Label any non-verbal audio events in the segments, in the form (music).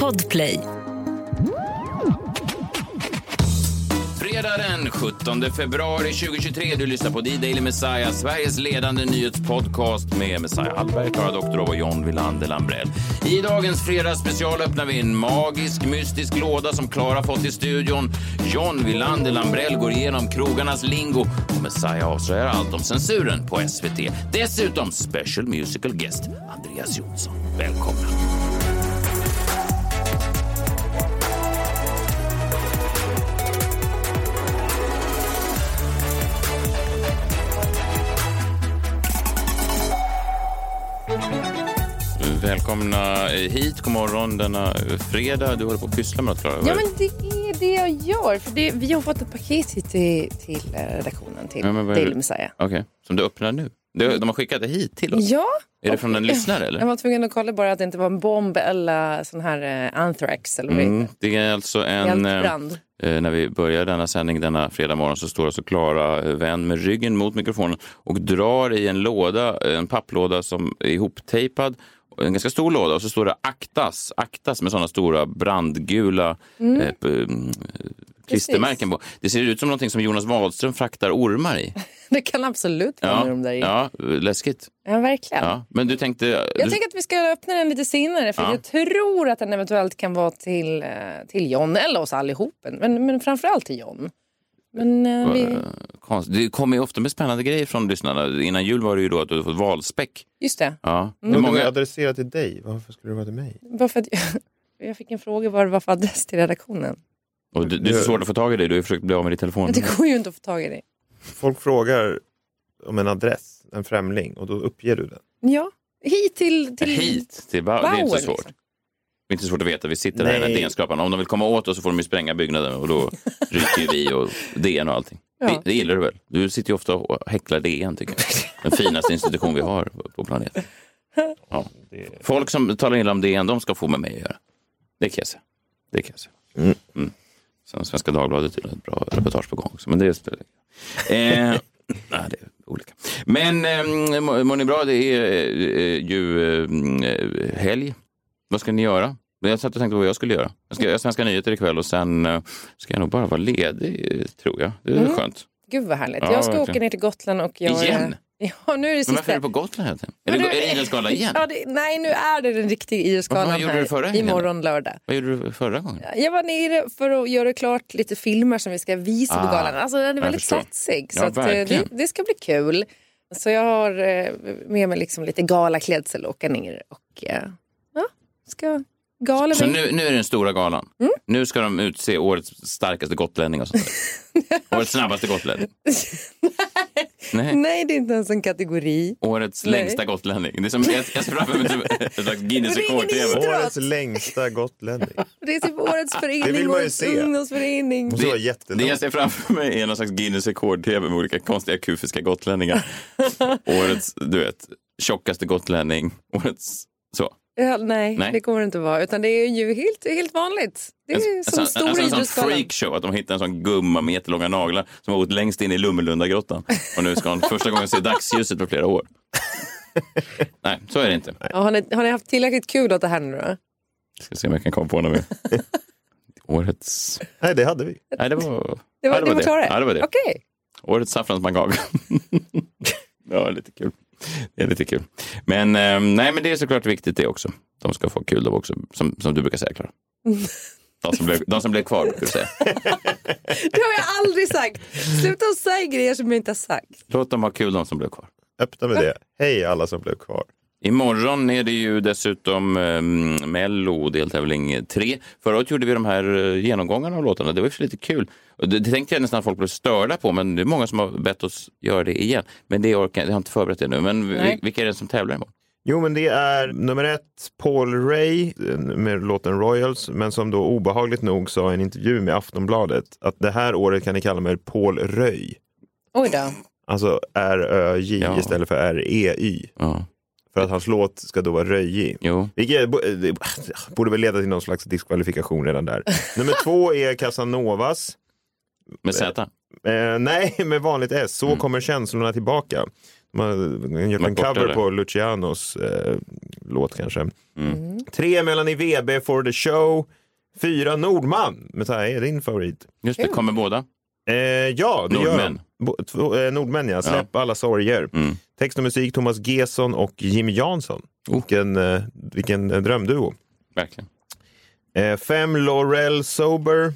Podplay. Fredag den 17 februari 2023. Du lyssnar på D-Daily Messiah, Sveriges ledande nyhetspodcast med Messiah Hallberg, Klara Doktorov och John Wilander Lambrell. I dagens fredagsspecial öppnar vi en magisk, mystisk låda som Klara fått i studion. John Wilander Lambrell går igenom krogarnas lingo och Messiah avslöjar allt om censuren på SVT. Dessutom special musical guest Andreas Jonsson. Välkomna! Välkomna hit. God morgon denna fredag. Du håller på att pyssla med något, Klara. Ja, men det är det jag gör. För det, vi har fått ett paket hit till, till eh, redaktionen, till Ja, Daily? Messiah. Okej, som du öppnar nu. De, de har skickat det hit till oss. Ja. Är det från en lyssnare eller? Jag var tvungen att kolla bara att det inte var en bomb eller sån här eh, anthrax. Eller vad Mm, det är alltså en... eh, Eldbrand. eh, när vi börjar denna sändning denna fredag morgon så står alltså Klara eh, vänd med ryggen mot mikrofonen och drar i en låda, eh, en papplåda som är ihoptejpad. En ganska stor låda och så står det aktas, aktas med sådana stora brandgula Mm. eh, mm, klistermärken på. Det ser ut som någonting som Jonas Wahlström fraktar ormar i. (laughs) Det kan absolut vara Ja, de där i. Ja, ja läskigt. verkligen. Ja. Men du tänkte... Jag du, tänker att vi ska öppna den lite senare för Ja. jag tror att den eventuellt kan vara till, eh, till John eller oss allihop. Men, men framförallt till John. Men eh, vi, Eh, Det kommer ju ofta med spännande grejer från lyssnarna. Innan jul var det ju då att du fått valspäck. just det. Ja. Det är Men många... adresserat till dig. Varför skulle det vara till mig? Bara för att jag, (laughs) jag fick en fråga vad det var för adress till redaktionen. Och det, det är så svårt att få tag i dig. Du har ju försökt bli av med din telefon. Men det går ju inte att få tag i det. Folk frågar om en adress, en främling, och då uppger du den. Ja, hit till... till Hit till Bauer. Det är inte så svårt. liksom. Det är inte svårt att veta. Vi sitter här i den här Nej. DN-skrapan. Om de vill komma åt oss så får de ju spränga byggnaden och då (laughs) ryker ju vi och DN och allting. Ja. Det, det gillar du väl? Du sitter ju ofta och häcklar DN tycker jag. Den finaste institution vi har på- planeten. Ja. Folk som talar illa om DN, de ska få med mig att göra. Det kan jag säga. Det kan jag säga. Mm. Mm. Sen Svenska Dagbladet är ett bra reportage på gång också, men det spelar ingen eh, (laughs) nej, det är olika. Men eh, mår mår ni bra? Det är eh, ju eh, helg. Vad ska ni göra? Jag satt och tänkte på vad jag skulle göra. Jag ska göra Svenska nyheter ikväll och sen eh, ska jag nog bara vara ledig, tror jag. Det är Mm. skönt. Gud vad härligt. Ja, jag ska verkligen. åka ner till Gotland och jag... Igen? (laughs) Ja, nu är det Men sista. varför är du på Gotland hela tiden? Är det, Men det Idrottsgala igen? Ja, det, nej, nu är det den riktiga Idrottsgalan fan gjorde du förra här helgen? imorgon lördag. Vad gjorde du förra gången? Jag var nere för att göra klart lite filmer som vi ska visa på Ah, galan. Alltså den är väldigt satsig. Ja, Så eh, det, det ska bli kul. Så jag har eh, med mig liksom lite galaklädsel och åka ner och ska gala Så nu, nu är det den stora galan. Mm. Nu ska de utse årets starkaste gotlänning och sånt där. (laughs) årets snabbaste gotlänning. (laughs) Nej. Nej, det är inte ens en kategori. Årets Nej. längsta gotlänning. Det är som, jag, jag ser framför mig ett slags (laughs) Guinness det rekord-tv. Årets längsta gotlänning. Det är typ årets förening, vill man ju årets se. ungdomsförening. Vara Det jättelångt. jag ser framför mig är någon slags Guinness rekord-tv med olika konstiga kufiska gotlänningar. årets, du vet, tjockaste gotlänning. Årets, så. Ja, nej, Nej. det kommer det inte vara. Utan det är ju helt, helt vanligt. Det är En, som en, stora en, en sån idrottsgalan. freakshow, att de hittar en sån gumma med jättelånga naglar som har bott längst in i Lummelundagrottan. Och nu ska hon (laughs) första gången se dagsljuset på flera år. Nej, så är det inte. Ja, har, ni, har ni haft tillräckligt kul åt det här nu då? Ska se om jag kan komma på något mer. (laughs) Årets... Nej, det hade vi. Nej, det var... Det var, ja, det var klart? Ja, det var det. Okej. Årets saffranspannkaka. (laughs) ja, lite kul. Det är lite kul. Men, eh, nej, men det är såklart viktigt det också. De ska få kul de också, som, som du brukar säga, Klara. De som, blev, de som blev kvar, brukar du säga. (laughs) Det har jag aldrig sagt. Sluta säga grejer som jag inte har sagt. Låt dem ha kul, de som blev kvar. Öppna med det. Hej alla som blev kvar. Imorgon är det ju dessutom eh, Mello deltävling 3. Förra året gjorde vi de här eh, genomgångarna av låtarna. Det var ju för lite kul. Och Det, det tänkte jag nästan att folk blev störda på, men det är många som har bett oss göra det igen. Men det orkar jag, jag har inte förberett det nu. Men vi- vilka är det som tävlar imorgon? Jo, men det är nummer ett, Paul Ray eh, med låten Royals, men som då obehagligt nog sa i en intervju med Aftonbladet att det här året kan ni kalla mig Paul Röj. Oj då. Alltså R-Ö-J Ja. istället för R-E-Y. Ja, För att hans låt ska då vara röjig. jo. Vilket det borde väl leda till någon slags diskvalifikation redan där. Nummer två är Casanovas. Med Z? Eh, nej, med vanligt S. Så Mm. kommer känslorna tillbaka. Man har gjort en cover där. på Lucianos eh, låt kanske. Mm. Tre Melanie VB for the show. Fyra Nordman. Messiah är din favorit. Just det, kommer båda. Eh, ja, det gör Nordmän. de. Bo- två- eh, Nordmän, ja. Släpp alla sorger. Mm. Text och musik Thomas Gesson och Jimmy Jansson. Oh. Vilken, eh, vilken eh, drömduo. Verkligen. Eh, fem Laurel Sober.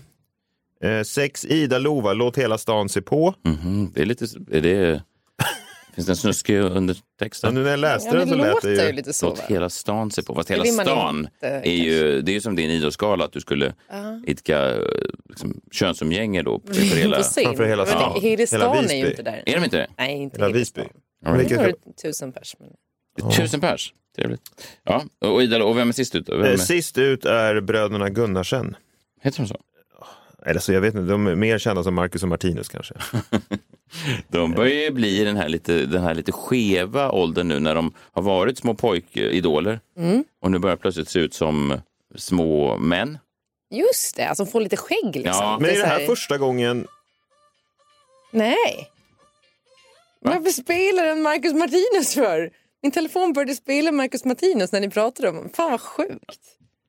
Eh, sex Ida Lova, Låt hela stan se på. Mhm, Det är lite... Är det, (laughs) finns det en snuskig Ja, undertext? där? nu när jag läste Ja, den så lät låter det ju ju... lite så. Låt Va? hela stan se på. Fast Det hela stan inte, är ju, det är ju som din idrottsgala, att du skulle idka eh, liksom, könsumgänge då. (laughs) För hela. Framför hela Men stan. Hela Hela stan är ju inte där. är de inte det? Nej, inte Hela hela Visby. stan. Ja, Det var tusen pers. Men... Tusen pers. Trevligt. Ja, och, Ida, och vem är sist ut? Vem Eh, är, Sist ut är bröderna Gunnarsen. heter de så? Eller så jag vet inte, de är mer kända som Marcus och Martinus kanske. (laughs) De börjar ju bli den här, lite, den här lite skeva åldern nu när de har varit små pojkidoler och nu börjar plötsligt se ut som små män. Just det, alltså får lite skägg liksom. Ja. Men är det här första gången... Nej. Varför spelar den Marcus Martinus för? Min telefon började spela Marcus Martinus när ni pratade om honom. Fan vad sjukt.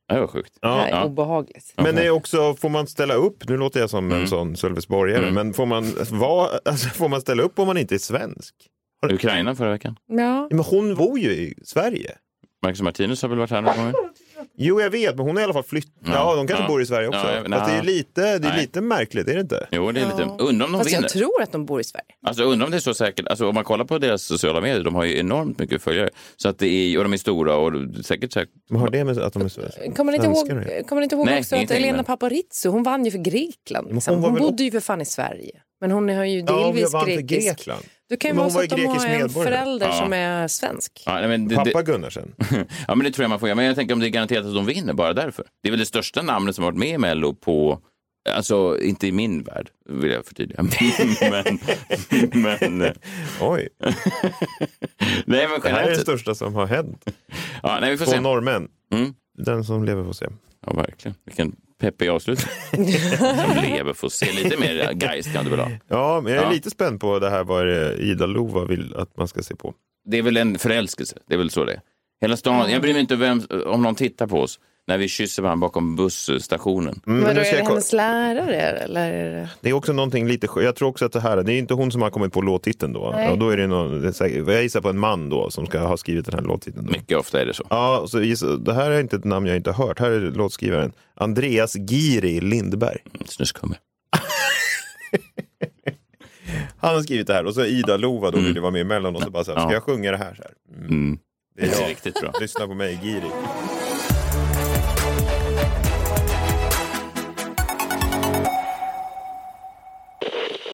Det var sjukt. det här är ja. obehagligt. Men är också, får man ställa upp, nu låter jag som Mm. en sån Sölvesborgare, men får man, vara, alltså, får man ställa upp om man inte är svensk? Ukraina förra veckan. Ja. Men hon bor ju i Sverige. Marcus Martinus har väl varit här några gånger? Jo, jag vet, men hon har i alla fall flyttat. Ja, Ja, de kanske ja. bor i Sverige också. Ja, Fast det är lite, det är Nej. lite märkligt, är det inte? Jo, det är lite. Undrar om de Fast vinner. jag tror att de bor i Sverige. Alltså undrar om det är så säkert. Alltså om man kollar på deras sociala medier, de har ju enormt mycket följare. Så att det är, och de är stora och säkert säkert. Vad har det med att de är svenskar? Kommer ni inte ihåg, kommer ni inte ihåg Nej, också att Elena men- Paparizou, hon vann ju för Grekland. Liksom. hon Hon väl bodde ju för fan i Sverige. Men hon har ju Ja, delvis för grekisk. Grekland. Du kan ju vara så att de har grekisk en förälder Ja. som är svensk. Ja, nej, men det, Pappa Gunnarsen. (laughs) ja, men det tror jag man får göra. Men jag tänker om det är garanterat att de vinner bara därför. Det är väl det största namnet som har varit med i Mello på Alltså, inte i min värld, vill jag förtydliga. (laughs) men, men, eh, Oj, (laughs) nej, men det här är det största som har hänt. Ja, nej, vi får Två se. norrmän. Mm. Den som lever får se. Ja, verkligen. Vilken peppig avslutning. (laughs) Som lever får se. Lite mer Geist kan du väl ha. Ja, men jag är Ja. lite spänd på det här vad Ida Lova vill att man ska se på. Det är väl en förälskelse. Det är väl så det är. Hela stan. Jag bryr mig inte vem, om någon tittar på oss när vi kysser varandra bakom busstationen. Mm, Men men då nu är det hennes lärare eller? är det- det är också någonting lite Jag tror också att det här, det är inte hon som har kommit på låttiteln då. Nej. Och då är det någon, jag gissar på en man då som ska ha skrivit den här låttiteln. Då. Mycket ofta är det så. Ja, så gissa, det här är inte ett namn jag inte har hört. Här är låtskrivaren. Andreas Giri Lindberg. Mm, Snuskhummer. (laughs) Han har skrivit det här och så Ida Lova då vill vara med emellan och så bara så här, ska Ja. jag sjunga det här? Så här? Mm. Mm. Det är Det är riktigt bra. Lyssna på mig, Giri.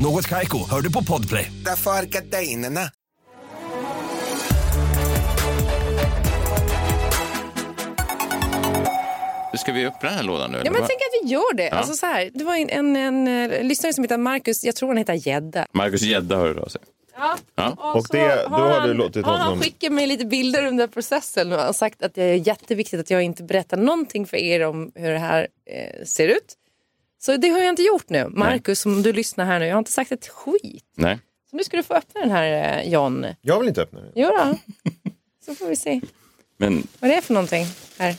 Något Kaiko, hör du på Podplay. Därför är gardinerna. Ska vi öppna den här lådan nu? Ja, men tänk att vi gör det. Alltså, så här, det var en, en, en, eh, lyssnare som heter Marcus, jag tror han heter Gedda. Marcus Gedda hör av sig. Ja. Och det- då har du låtit har han honom- skickat mig lite bilder under processen och har sagt att det är jätteviktigt att jag inte berättar någonting för er om hur det här eh, ser ut. Så det har jag inte gjort nu. Marcus, om du lyssnar här nu, jag har inte sagt ett skit. Nej. Så nu ska du få öppna den här eh, John. Jag vill inte öppna den. Jo då. Så får vi se Men vad det är för någonting här.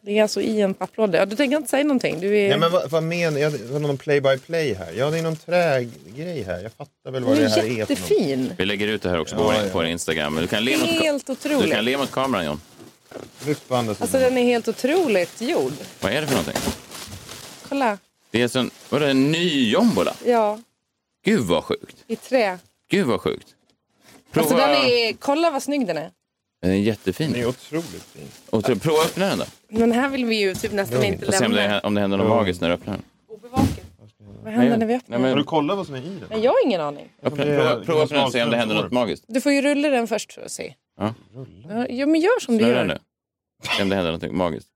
Det är alltså i en papplåda. Ja, du tänker inte säga någonting? Du är... Ja, men vad, vad menar jag? Var det någon play by play här? Ja, det är någon trägrej här. Jag fattar väl vad det här är är. för något. jättefin. vi lägger ut det här också på, Ja, vår, ja. på vår Instagram. Men Du kan, le mot, Helt du kan le mot kameran John. Lyft på andra sidan. Alltså den är helt otroligt gjord. Vad är det för någonting? Kolla. Det är sån, vadå, en ny jombola? Ja, Gud vad sjukt. i trä. Gud vad sjukt. Prova. Alltså den är... Kolla vad snygg den är. Den är jättefin. Den är otroligt fin. Och tro- prova att öppna den då. Men här vill vi ju typ nästan inte Och se om det, lämna. om det händer något magiskt när du öppnar den. Obevakat. Vad händer när vi öppnar den? Har men, du kollat vad som är i den? Nej, jag har ingen aning. öppna, prova, prova att öppna den och se om det händer något magiskt. Du får ju rulla den först för att se. Ja. Ja, ja, men gör som du Snurra gör. nu. Se om det händer någonting magiskt.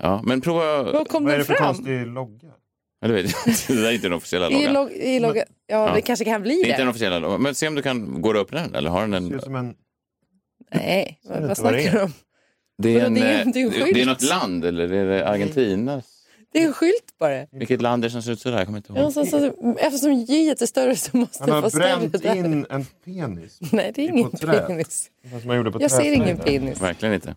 Ja, men prova... Vad kom Vad är det för fram? konstig logga? Ja, det vet jag. (laughs) Det där är inte den officiella I loggan. log, i logga. Ja, Ja. det kanske kan bli Det är inte den det. officiella loggan. Men se om du kan... Det att öppna den? Eller har den Det ser en... ut som en... Nej, (laughs) vad, vad det snackar är. du om? Det är, en, det är eh, en det är skylt. något land eller är det Argentina? Det är en skylt bara. Vilket land är det som ser ut sådär? Jag kommer inte Ja, ihåg. så, så, eftersom J är större så måste Han det har vara större bränt där. in en penis. Nej, det är ingen penis. Som man gjorde på Jag ser ingen penis. Verkligen inte.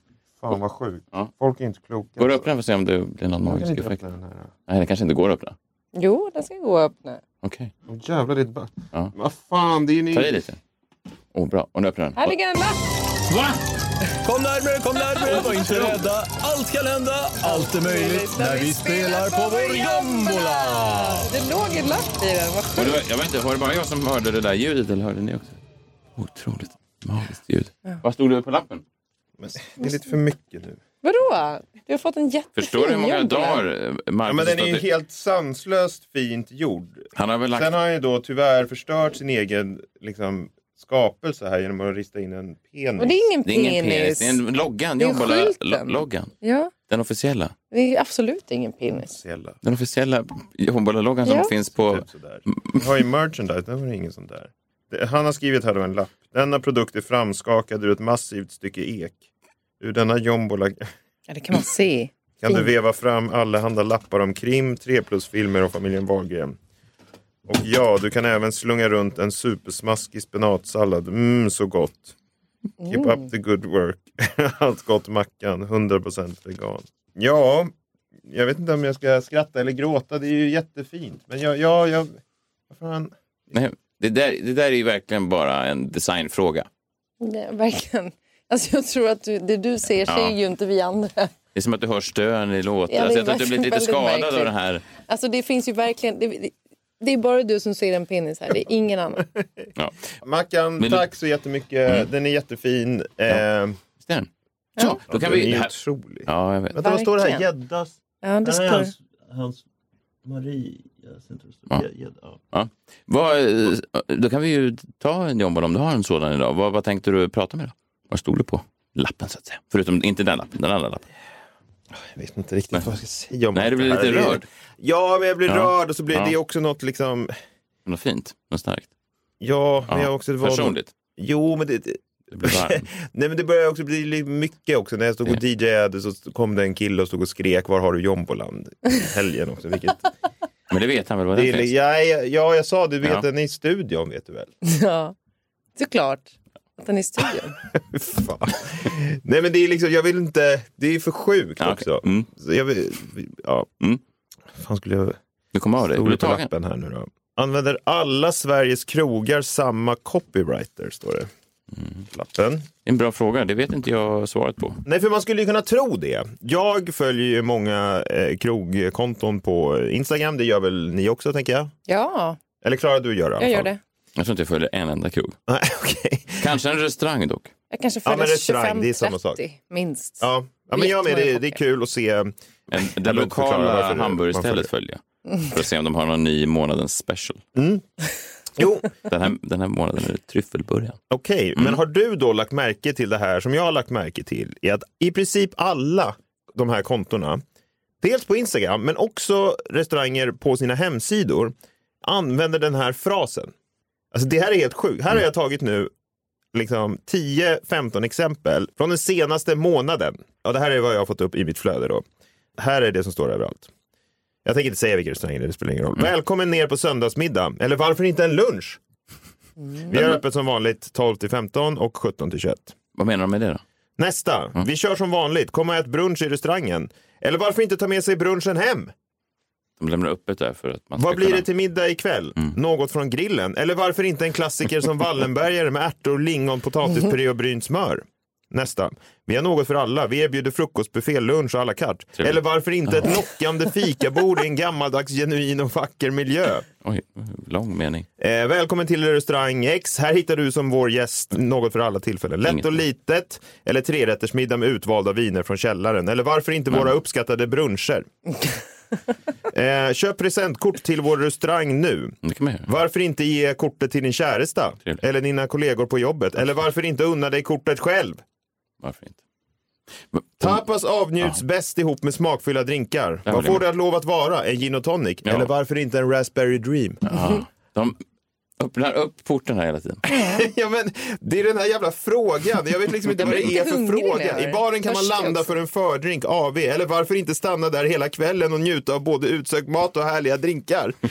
Fan vad sjukt. Ja. Folk är inte kloka. Går det att öppna för att se om det blir någon Jag kan magisk inte effekt? öppna den här. Nej, det kanske inte går att öppna. Jo, den ska gå att öppna. Okej, Åh jävlar, det är ett ba- Ja. Vad fan, det är ju ta ni... i lite. Åh, bra. Och nu öppnar den. Här ligger en lapp. Va? Kom närmare, kom närmare, var inte rädda. Allt kan hända, allt är möjligt när vi spelar på vår jombola. Det låg en lapp i den. Vad Och sjukt. det var, jag vet inte, var det bara jag som hörde det där ljudet eller hörde ni också? Otroligt magiskt ljud. Vad stod det på lappen? Men det är lite för mycket nu. Vadå? Du har fått en jättefin Förstår du hur många dagar eh, Ja, men den är ju helt sanslöst fint gjord. Han har väl lagt... Sen har han ju då tyvärr förstört sin egen liksom, skapelse här genom att rista in en penis. Men det är ingen Det är ingen penis, penis. det är en loggan. Det är Jombola- skylten. loggan. Ja, Den officiella. det är absolut ingen penis. Snälla. Den officiella Jombola-loggan som Ja. finns på... Typ sådär. Jag har ju merchandise, den var det ingen sån där. Han har skrivit här då en lapp. Denna produkt är framskakad ur ett massivt stycke ek. Ur denna jombola Ja, det kan man se. (laughs) kan du veva fram allehanda lappar om krim, 3 plus-filmer och familjen Wahlgren. Och ja, du kan även slunga runt en supersmaskig spenatsallad. Mm, så gott. Keep up the good work. (laughs) Allt gott Mackan, 100% vegan. Ja, jag vet inte om jag ska skratta eller gråta. Det är ju jättefint. Men jag, ja, jag... Vad fan? Nej, det, där, det där är ju verkligen bara en designfråga. Nej, verkligen. Alltså, jag tror att du, det du ser ser Ja. ju inte vi andra. Det är som att du hör stön i låten. Ja, det är alltså, jag tror att du blivit lite skadad märkligt. av det här. Alltså det finns ju verkligen... Det, det, det är bara du som ser en penis här, det är ingen annan. (laughs) Ja. Mackan, Men- tack så jättemycket. Den är jättefin. Eh, Visst är den? Så, då kan den vi... är Här, otrolig. ja, jag vet. Vänta, vad står det här? Gäddas? Ja, det Det här är står... hans, hans Maria. Ja. Ja. Ja. Vad, eh, då kan vi ju ta en jombola om du har en sådan idag. Vad, vad tänkte du prata med då? Vad stod det på lappen så att säga? Förutom, inte den lappen, den andra lappen. Jag vet inte riktigt vad jag ska säga om Nej, du blir lite rörd. Ja, men jag blir Ja. rörd och så blir Ja. det också något liksom... Något fint, något starkt. Ja, men Ja. jag har också... var något- Personligt. Jo, men det... (laughs) Nej men det börjar också bli mycket också. När jag stod och DJade så kom det en kille och stod och skrek Var har du jomboland? Helgen också. Vilket... Men det vet han väl vad det är, finns? ja, ja, ja, jag sa du vet Ja. den är i studion vet du väl? (laughs) Ja, såklart. Att den är i studion. (laughs) Fan. Nej men det är liksom, jag vill inte, det är för sjukt Ja, också. Mm. Så jag vill, ja. Mm. fan skulle jag... Du kommer av dig? Det du här nu då? Använder alla Sveriges krogar samma copywriter, står det. Mm. Lappen. En bra fråga. Det vet inte jag svaret på. Nej, för man skulle ju kunna tro det. Jag följer ju många eh, krogkonton på Instagram. Det gör väl ni också, tänker jag? Ja, Eller Klara, du gör det jag gör det. Jag tror inte jag följer en enda krog. Nej, (laughs) okej. Kanske en restaurang dock. Jag kanske Ja, men följer sak. 25-30 minst. Ja. ja, men jag med. Det, det är kul att se. En, det lokala hamburgerstället följer jag. För att se om de har någon ny månadens special. Jo, Den här, den här månaden är det tryffelburgaren. Okej, Mm. men har du då lagt märke till det här som jag har lagt märke till? Är att i princip alla de här kontona, dels på Instagram men också restauranger på sina hemsidor, använder den här frasen. Alltså det här är helt sjukt. Här har jag tagit nu liksom 10-15 exempel från den senaste månaden. Ja, det här är vad jag har fått upp i mitt flöde då. Här är det som står överallt. Jag tänker inte säga vilka restauranger det är, det spelar ingen roll. Välkommen ner på söndagsmiddag. Eller varför inte en lunch? Vi har öppet som vanligt 12 till 15 och 17 till 21. Vad menar de med det då? Nästa. Vi kör som vanligt. Kom och ät brunch i restaurangen. Eller varför inte ta med sig brunchen hem? De lämnar öppet där för att man ska Vad blir kunna... det till middag ikväll? Något från grillen? Eller varför inte en klassiker som (laughs) Wallenbergare med ärtor, lingon, potatispuré och brynt smör? Nästa. Vi har något för alla. Vi erbjuder frukostbuffé, lunch och à la carte. Trevligt. Eller varför inte ett lockande fikabord i en (laughs) gammaldags, genuin och vacker miljö? Oj, lång mening. Eh, välkommen till restaurang X. Här hittar du som vår gäst något för alla tillfällen. Lätt Inget. och litet eller trerättersmiddag med utvalda viner från källaren. Eller varför inte våra uppskattade bruncher? (laughs) Eh, köp presentkort till vår restaurang nu. Göra. Varför inte ge kortet till din käresta? Trevligt. Eller dina kollegor på jobbet? Eller varför inte unna dig kortet själv? Varför inte? Tapas avnjuts bäst ihop med smakfulla drinkar. Ja, Vad får det att lov att vara? En gin och tonic? Ja. Eller varför inte en raspberry dream? Ja. De öppnar upp porten här hela tiden. (laughs) ja, men det är den här jävla frågan. Jag vet liksom inte vad det är för fråga. I baren kan man landa för en fördrink, AV. Eller varför inte stanna där hela kvällen och njuta av både utsökt mat och härliga drinkar? (laughs)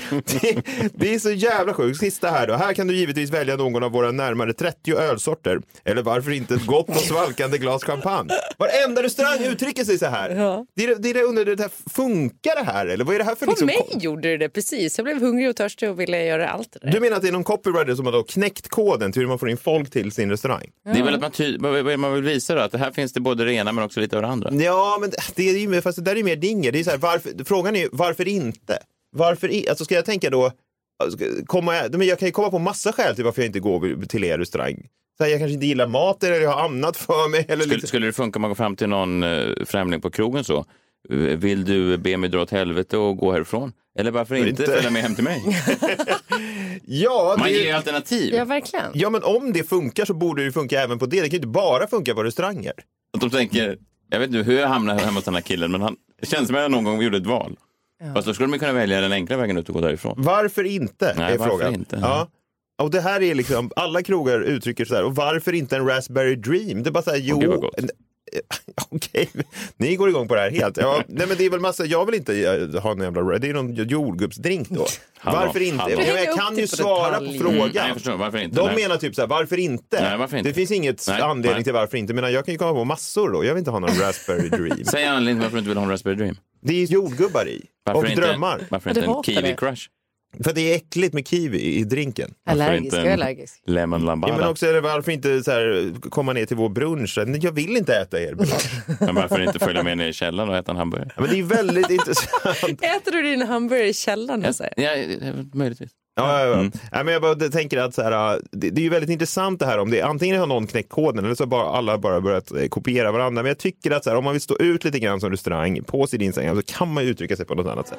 Det, det är så jävla sjukt. Sista här då. Här kan du givetvis välja någon av våra närmare 30 ölsorter. Eller varför inte ett gott och svalkande glas champagne? Varenda restaurang uttrycker sig så här. Ja. Det är det, är det, under det här, funkar det här? Eller vad är det här för På liksom... mig gjorde det det precis. Jag blev hungrig och törstig och ville göra allt det där. Du menar att det är någon copywriter som har då knäckt koden till hur man får in folk till sin restaurang? Det är väl att man, ty- vad man vill visa då? Att det här finns det både det ena men också lite av det andra. Ja, men det är ju, fast det där är mer dinger. Det är så här, varför, frågan är ju varför inte? Varför i, alltså ska jag tänka då, ska- komma, men jag kan ju komma på massa skäl till varför jag inte går till er restaurang. Så här, jag kanske inte gillar maten eller jag har annat för mig. Eller Skulle, liksom. skulle det funka om man går fram till någon eh, främling på krogen så? Vill du be mig dra åt helvete och gå härifrån? Eller varför inte, Inte. följa med hem till mig? (laughs) ja, Man det, ger ju alternativ. Ja, verkligen. ja, men om det funkar så borde det funka även på det. Det kan ju inte bara funka på restauranger. Att de tänker, jag vet inte hur jag hamnade hemma hos den här killen, men han det känns som att jag någon gång gjorde ett val. Fast då skulle man kunna välja den enkla vägen ut och gå därifrån. Varför inte? Nej, är varför frågan. inte? Ja. Och det här är liksom, alla krogar uttrycker så här, och varför inte en Raspberry Dream? Det är bara så här, jo. (laughs) Okej, ni går igång på det här helt. Ja, nej, men det är väl massa, jag vill inte eh, ha en jävla, det är någon jordgubbsdrink då. (laughs) Hallå, varför inte? hallå. Jag Häng kan ju svara på frågan. Mm, nej, jag förstår. Varför inte? De Nej. menar typ så här, varför inte? Nej, varför inte? Det finns inget Nej, anledning nej. till varför inte. Men jag kan ju komma på massor då. Jag vill inte ha någon Raspberry Dream. (laughs) Säg anledningen varför du inte vill ha en Raspberry Dream. Det är jordgubbar i. Varför och inte, drömmar. Varför inte en Kiwi det. Crush? För det är äckligt med kiwi i drinken. Allergisk, inte jag är en allergisk. Lemon lambada? Ja, men också är det varför inte så här, komma ner till vår brunch? Jag vill inte äta er brunch. (laughs) Men varför inte följa med ner i källaren och äta en hamburgare? Ja, men det är väldigt (laughs) intressant. Äter du din hamburgare i källaren? Ja, ja, möjligtvis. Ja, ja, ja. Mm. Nej, men jag bara tänker att så här, det, det är ju väldigt intressant det här om det antingen har någon knäckt koden eller så har bara alla bara börjat eh, kopiera varandra. Men jag tycker att så här, om man vill stå ut lite grann som restaurang på sin Instagram så kan man ju uttrycka sig på något annat sätt.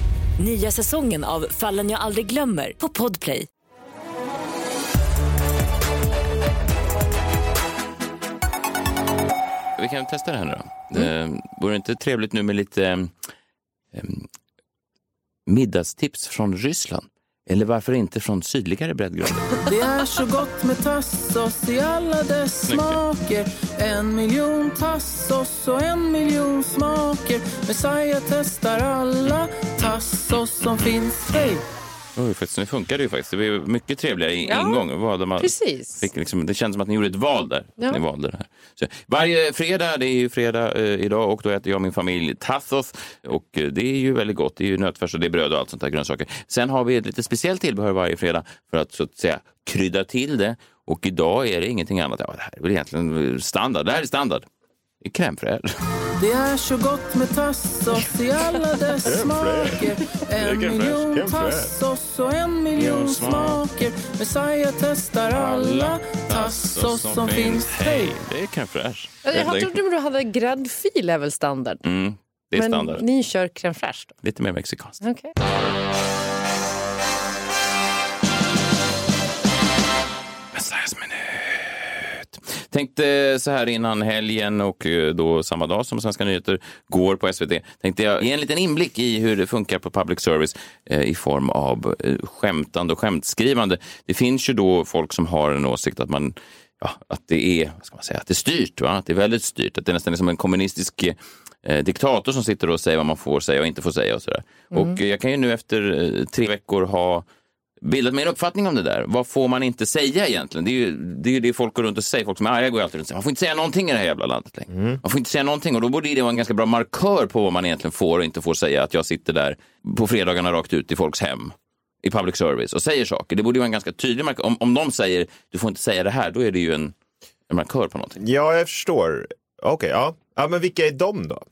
Nya säsongen av Fallen jag aldrig glömmer på Podplay. Vi kan testa det här nu då. Mm. Vore det inte trevligt nu med lite eh, middagstips från Ryssland? Eller varför inte från sydligare breddgrader? Det är så gott med tassos i alla dess smaker En miljon tassos och en miljon smaker Messiah testar alla tassos som finns Hej! Oj, faktiskt, det funkade ju faktiskt. Det blev mycket trevligare i Ja, ingång. Vad de precis. Fick liksom, det känns som att ni gjorde ett val där. Ja. Ni valde det här. Så, varje fredag, det är ju fredag eh, idag och då äter jag och min familj tassos. Och eh, det är ju väldigt gott. Det är ju nötfärs och det är bröd och allt sånt där grönsaker. Sen har vi ett lite speciellt tillbehör varje fredag för att så att säga krydda till det. Och idag är det ingenting annat. Ja, det här är väl egentligen standard. Det här är standard. Det är crème fraîche. Det är så gott med tassos i alla (laughs) dess smaker En miljon tassos och en miljon smaker Messiah testar alla tassos som finns Hej! Det är crème fraîche. Jag trodde du hade gräddfil är väl standard? Mm, det är Men standard. ni kör crème fraîche då? Lite mer mexikanskt. Okej. Tänkte så här innan helgen och eh, då samma dag som Svenska nyheter går på SVT. Tänkte jag ge en liten inblick i hur det funkar på public service eh, i form av eh, skämtande och skämtskrivande. Det finns ju då folk som har en åsikt att man Ja, att det är, vad ska man säga, att det är styrt, va? att det är väldigt styrt, att det nästan är som en kommunistisk eh, diktator som sitter och säger vad man får säga och inte får säga och sådär. Och eh, jag kan ju nu efter tre veckor ha bildat mig en uppfattning om det där. Vad får man inte säga egentligen? Det är ju det, är ju det folk går runt och säger. Folk som är arga går alltid runt och säger man får inte säga någonting i det här jävla landet längre. Man får inte säga någonting och då borde det vara en ganska bra markör på vad man egentligen får och inte får säga. Att jag sitter där på fredagarna rakt ut i folks hem i public service och säger saker. Det borde vara en ganska tydlig markör. Om, om de säger du får inte säga det här, då är det ju en, en markör på någonting. Ja, jag förstår. Okej, ja. ja. Men vilka är de då?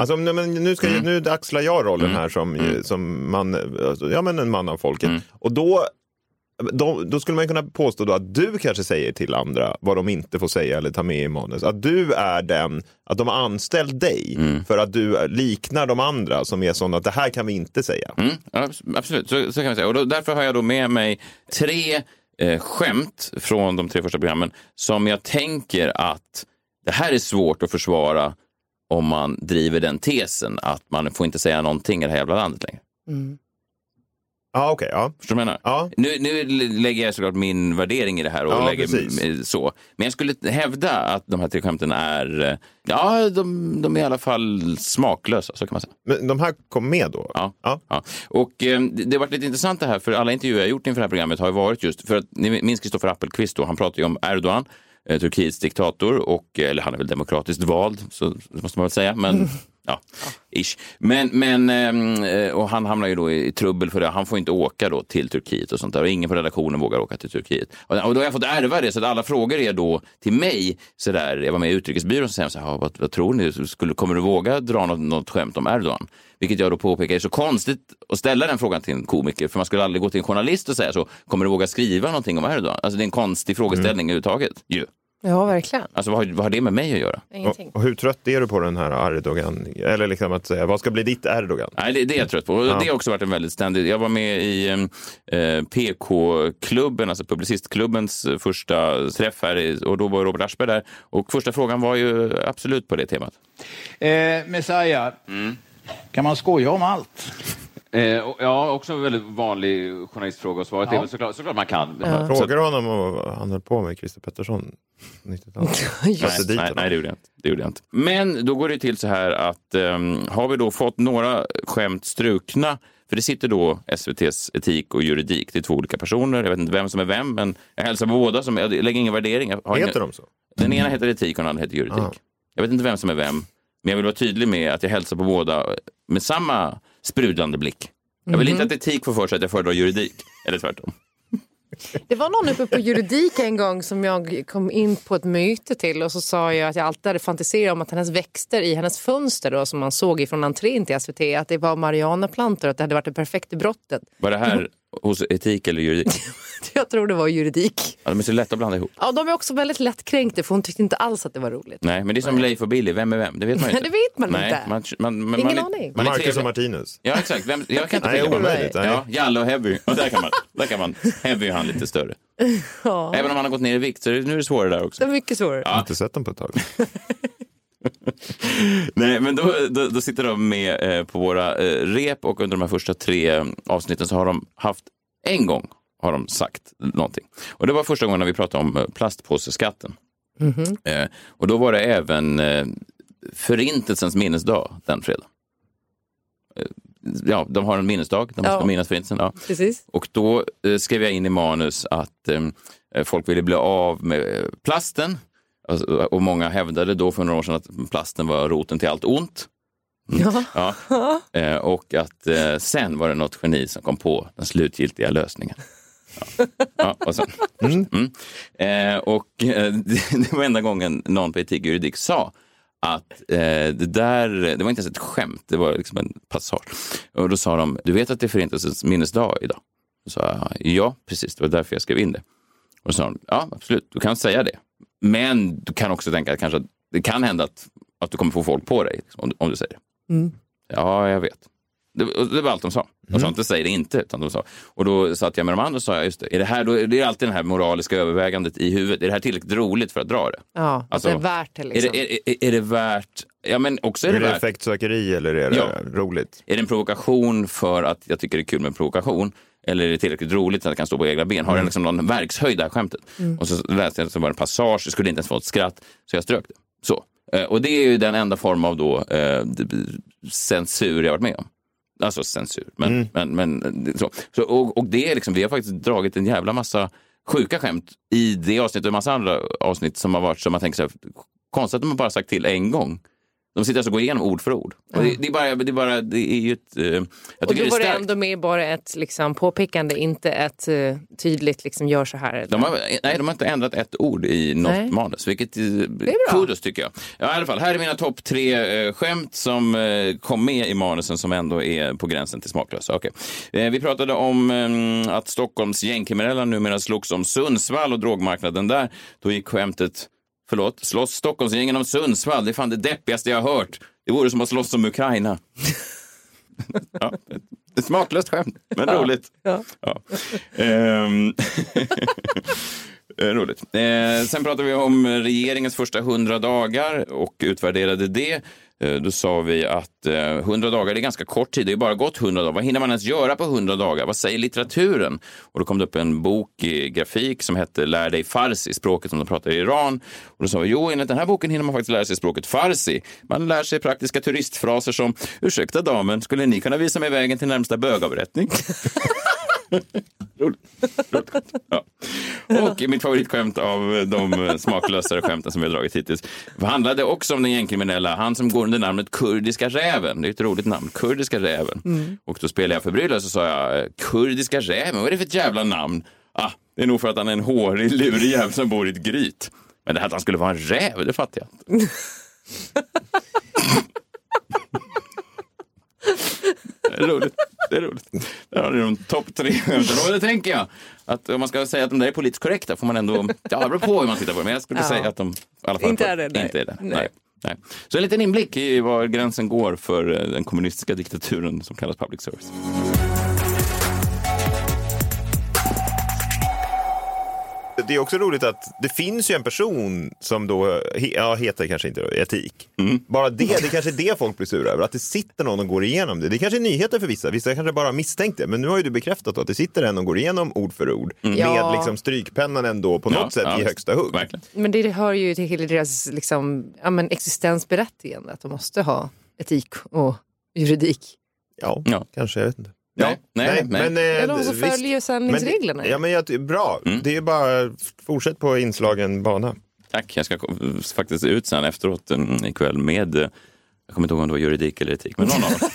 Alltså, men nu, ska, Mm. nu axlar jag rollen här som, som man, alltså, ja, men en man av folket. Mm. Och då, då, då skulle man kunna påstå att du kanske säger till andra vad de inte får säga eller ta med i manus. Att du är den, att de har anställt dig Mm. för att du liknar de andra som är sådana att det här kan vi inte säga. Mm, absolut, så, så kan man säga. Och då, därför har jag då med mig tre eh, skämt från de tre första programmen som jag tänker att det här är svårt att försvara om man driver den tesen att man får inte säga någonting i det här jävla landet längre. Ja, okej. ja. Förstår du vad jag menar? Ja. Nu, nu lägger jag såklart min värdering i det här och Ja, lägger precis. så. Men jag skulle hävda att de här tre skämten är, ja, de, de är i alla fall smaklösa, så kan man säga. Men de här kom med då? Ja. Ja. Ja. Och eh, det har varit lite intressant det här, för alla intervjuer jag gjort inför det här programmet har ju varit just för att ni minns Kristoffer Appelqvist då, han pratar ju om Erdogan, Eh, Turkiets diktator, och, eh, eller han är väl demokratiskt vald, så det måste man väl säga, men (laughs) ja, ish. Men, men ehm, eh, och han hamnar ju då i, trubbel för det, han får inte åka då till Turkiet och sånt där, och ingen på redaktionen vågar åka till Turkiet. Och, och då har jag fått ärva det, så att alla frågor är då till mig, så där, jag var med i Utrikesbyrån, så säger de så här, "Ja, vad, vad tror ni, Skulle, kommer du våga dra något, något skämt om Erdogan? Vilket jag då påpekar är så konstigt att ställa den frågan till en komiker, för man skulle aldrig gå till en journalist och säga så, kommer du våga skriva någonting om Erdogan? Alltså det är en konstig frågeställning överhuvudtaget. Ju. Ja, verkligen. Alltså vad har, vad har det med mig att göra? Ingenting. Och, och hur trött är du på den här Erdogan? Eller liksom att säga, vad ska bli ditt Erdogan? Nej, det, det är jag trött på. Och Det har också varit en väldigt ständig... Jag var med i eh, PK-klubben, alltså Publicistklubbens eh, första träff här och då var Robert Aschberg där. Och första frågan var ju absolut på det temat. Eh, Messiah, kan man skoja om allt? Eh, ja, också en väldigt vanlig journalistfråga och svaret Ja. är såklart, såklart man kan. Frågar du honom vad han höll på med, Christer Pettersson? 90-talet? Satte dit Nej, honom. nej, det gjorde jag inte. Det gjorde jag inte. Men då går det till så här att um, har vi då fått några skämt strukna, för det sitter då SVTs etik och juridik, det är två olika personer, jag vet inte vem som är vem, men jag hälsar på båda, som, jag lägger ingen värdering. Jag har Heter ingen, de så? Den ena heter etik och den andra heter juridik. Ah. Jag vet inte vem som är vem, men jag vill vara tydlig med att jag hälsar på båda med samma sprudlande blick. Jag vill inte att etik får för sig att jag föredrar juridik, eller tvärtom. Det var någon uppe på juridik en gång som jag kom in på ett möte till och så sa jag att jag alltid hade fantiserat om att hennes växter i hennes fönster då, som man såg ifrån entrén till SVT, att det var marijuanaplantor och att det hade varit det perfekta brottet. Var det här hos etik eller juridik? (laughs) Jag tror det var juridik. Ja, de är så lätta att blanda ihop. Ja, de är också väldigt lättkränkta för hon tyckte inte alls att det var roligt. Nej, men det är som Leif och Billy, vem är vem? Det vet man ju (laughs) inte. det vet man Nej, inte. Man, man, man, Ingen man aning. Man Marcus och Martinus? Ja, exakt. Vem, jag kan inte Nej, tänka mig. omöjligt. Nej. Ja, Jalle och Heavy. Och där kan man. Där kan man. Heavy är han lite större. (laughs) Ja, Även om han har gått ner i vikt, så är det, nu är det svårare där det också. är mycket svårare. Jag har inte sett dem på ett tag. (laughs) Nej, men då, då, då sitter de med eh, på våra eh, rep och under de här första tre eh, avsnitten så har de haft en gång har de sagt någonting. Och det var första gången när vi pratade om eh, plastpåseskatten. Eh, och då var det även eh, Förintelsens minnesdag den fredagen. Eh, ja, de har en minnesdag, de måste Ja. minnas Förintelsen. Ja. Precis. Och då skrev jag in i manus att folk ville bli av med plasten. Alltså, och många hävdade då för några år sedan att plasten var roten till allt ont. Ja. Ja. (laughs) Eh, och att eh, sen var det något geni som kom på den slutgiltiga lösningen. Ja. Ja, och, sen. Mm. Eh, och det, (laughs) det var enda gången någon på etik och juridik sa att eh, det där, det var inte ens ett skämt, det var liksom en passage. Och då sa de, du vet att det är Förintelsens minnesdag idag? Då sa jag, ja precis, det var därför jag skrev in det. Och då sa de, ja absolut, du kan säga det. Men du kan också tänka att kanske att det kan hända att, att du kommer få folk på dig liksom, om, du- om du säger det. Mm. Ja, jag vet. Det, det var allt de sa. De sa inte säg det inte. Utan de sa. Och då satt jag med de andra och sa, just det, är det här, då, det är alltid det här moraliska övervägandet i huvudet. Är det här tillräckligt roligt för att dra det? Ja, Alltså, det är värt det liksom. Är, det, är, är, är det värt, ja men också är Är det det värt, effektsökeri eller är det Ja. roligt? är det en provokation för att jag tycker det är kul med provokation? Eller är det tillräckligt roligt så att jag kan stå på egna ben? Har den liksom någon verkshöjd det här skämtet? Och så läste jag att det var en passage, det skulle inte ens få ett skratt, så jag strök det. Så. Eh, Och det är ju den enda form av då, eh, censur jag varit med om. Alltså censur. Men, men, men, så. Så, och, och det är liksom, vi har faktiskt dragit en jävla massa sjuka skämt i det avsnittet och en massa andra avsnitt som har varit som man tänker så här, konstigt att man bara sagt till en gång. De sitter alltså och går igenom ord för ord. Och det, det, är bara, det, är bara, det är ju ett... eh, jag Och då det var är det ändå mer bara ett liksom, påpekande, inte ett eh, tydligt liksom, gör så här. De har, nej, de har inte ändrat ett ord i något Nej. manus, vilket är bra. kudos tycker jag. Ja, I alla fall, här är mina topp tre eh, skämt som eh, kom med i manusen som ändå är på gränsen till smaklösa. Okej. Eh, vi pratade om eh, att Stockholms gängkriminella numera slogs om Sundsvall och drogmarknaden där. Då gick skämtet Förlåt, slåss Stockholmsgängen om Sundsvall? Det är fan det deppigaste jag har hört. Det vore som att slåss om Ukraina. (laughs) ja, ett, smaklöst skämt, men roligt. Ja. Ja. Ehm, eh, (laughs) Roligt. Eh, sen pratade vi om regeringens första 100 dagar och utvärderade det. Eh, då sa vi att eh, 100 dagar är ganska kort tid. Det är bara gått 100 dagar. Vad hinner man ens göra på 100 dagar? Vad säger litteraturen? Och då kom det upp en bok i grafik som hette Lär dig farsi, språket som de pratar i Iran. Och då sa vi, jo, enligt den här boken hinner man faktiskt lära sig språket farsi. Man lär sig praktiska turistfraser som, ursäkta damen, skulle ni kunna visa mig vägen till närmsta bögavrättning? (laughs) Roligt. Roligt. Ja. Och mitt favoritskämt av de smaklösare skämten som vi har dragit hittills handlade också om den gängkriminella, han som går under namnet Kurdiska räven. Det är ett roligt namn, Kurdiska räven. Och då spelade jag förbryllad så sa jag, eh, Kurdiska räven, vad är det för ett jävla namn? Ah, det är nog för att han är en hårig, lurig jävel som bor i ett gryt. Men det här att han skulle vara en räv, det fattar jag inte. (laughs) Roligt. Det är roligt. Där har ni de topp tre skämten. (laughs) Och det tänker jag, att om man ska säga att de där är politiskt korrekta får man ändå, ja det beror på hur man tittar på det, men jag skulle Ja. säga att de i alla fall Inte är det, nej. Inte är det. Nej. Nej. Nej. Så en liten inblick i var gränsen går för eh, den kommunistiska diktaturen som kallas public service. Det är också roligt att det finns ju en person som då ja, heter kanske inte då, etik. Bara det, det kanske är det folk blir sura över, att det sitter någon och går igenom det. Det kanske är nyheter för vissa, vissa kanske bara misstänkt det. Men nu har ju du bekräftat att det sitter en och går igenom ord för ord med Ja. liksom strykpennan ändå på något Ja, sätt ja, i högsta hugg. Verkligen. Men det hör ju till hela deras liksom, ja, men existensberättigande, att de måste ha etik och juridik. Ja, Ja. kanske, jag vet inte. Nej, nej, nej. Men, eh, Eller visst. följer sändningsreglerna. Men, ja, men jag, bra, Mm. det är bara fortsätt på inslagen bana. Tack, jag ska faktiskt ut sen efteråt mm, ikväll med, eh, jag kommer inte ihåg om det var juridik eller etik, men någon av dem. (laughs)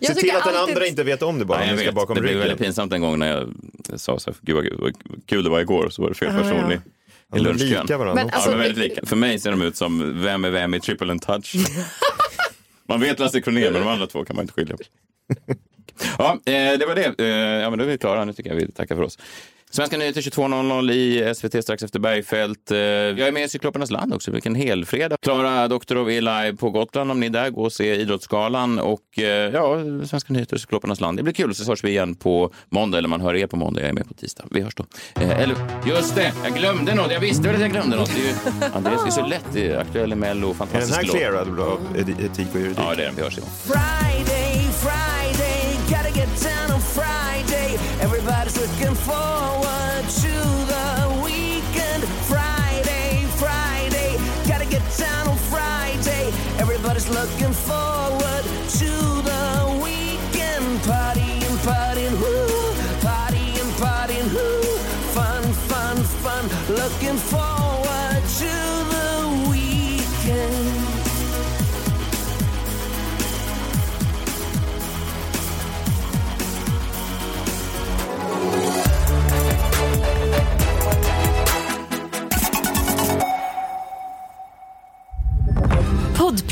Se till att den alltid- andra inte vet om det bara. Nej, jag vet. bakom det blev väldigt pinsamt en gång när jag sa så här, gud vad, vad kul det var igår, så var det fel person ja. i, är lunchkön. Men alltså- ja, väldigt lika. För mig ser de ut som vem är vem i triple and touch. (laughs) man vet Lasse Kronér, men de andra två kan man inte skilja på. Ja, eh, det var det. Eh, ja, men då är vi klara. Nu tycker jag vi tackar för oss. Svenska nyheter 22.00 i SVT strax efter Bergfält. Eh, Jag är med i Cyklopernas land också. Vilken helfredag. Klara Doktorov är live på Gotland om ni är där. Gå och se Idrottsgalan och ja, Svenska nyheter Cyklopernas land. Det blir kul. Så hörs vi igen på måndag, eller man hör er på måndag. Jag är med på tisdag. Vi hörs då. Eller, just det, jag glömde något. Jag visste väl att jag glömde något. Det är ju, Andreas, det är så lätt. Aktuell i Mello. Är den Fantastisk här låt. clearad av etik och juridik? Ja, det är den. Vi hörs imorgon. Friday, Everybody's looking forward to the weekend. Friday, Friday, gotta get down on Friday. Everybody's looking forward to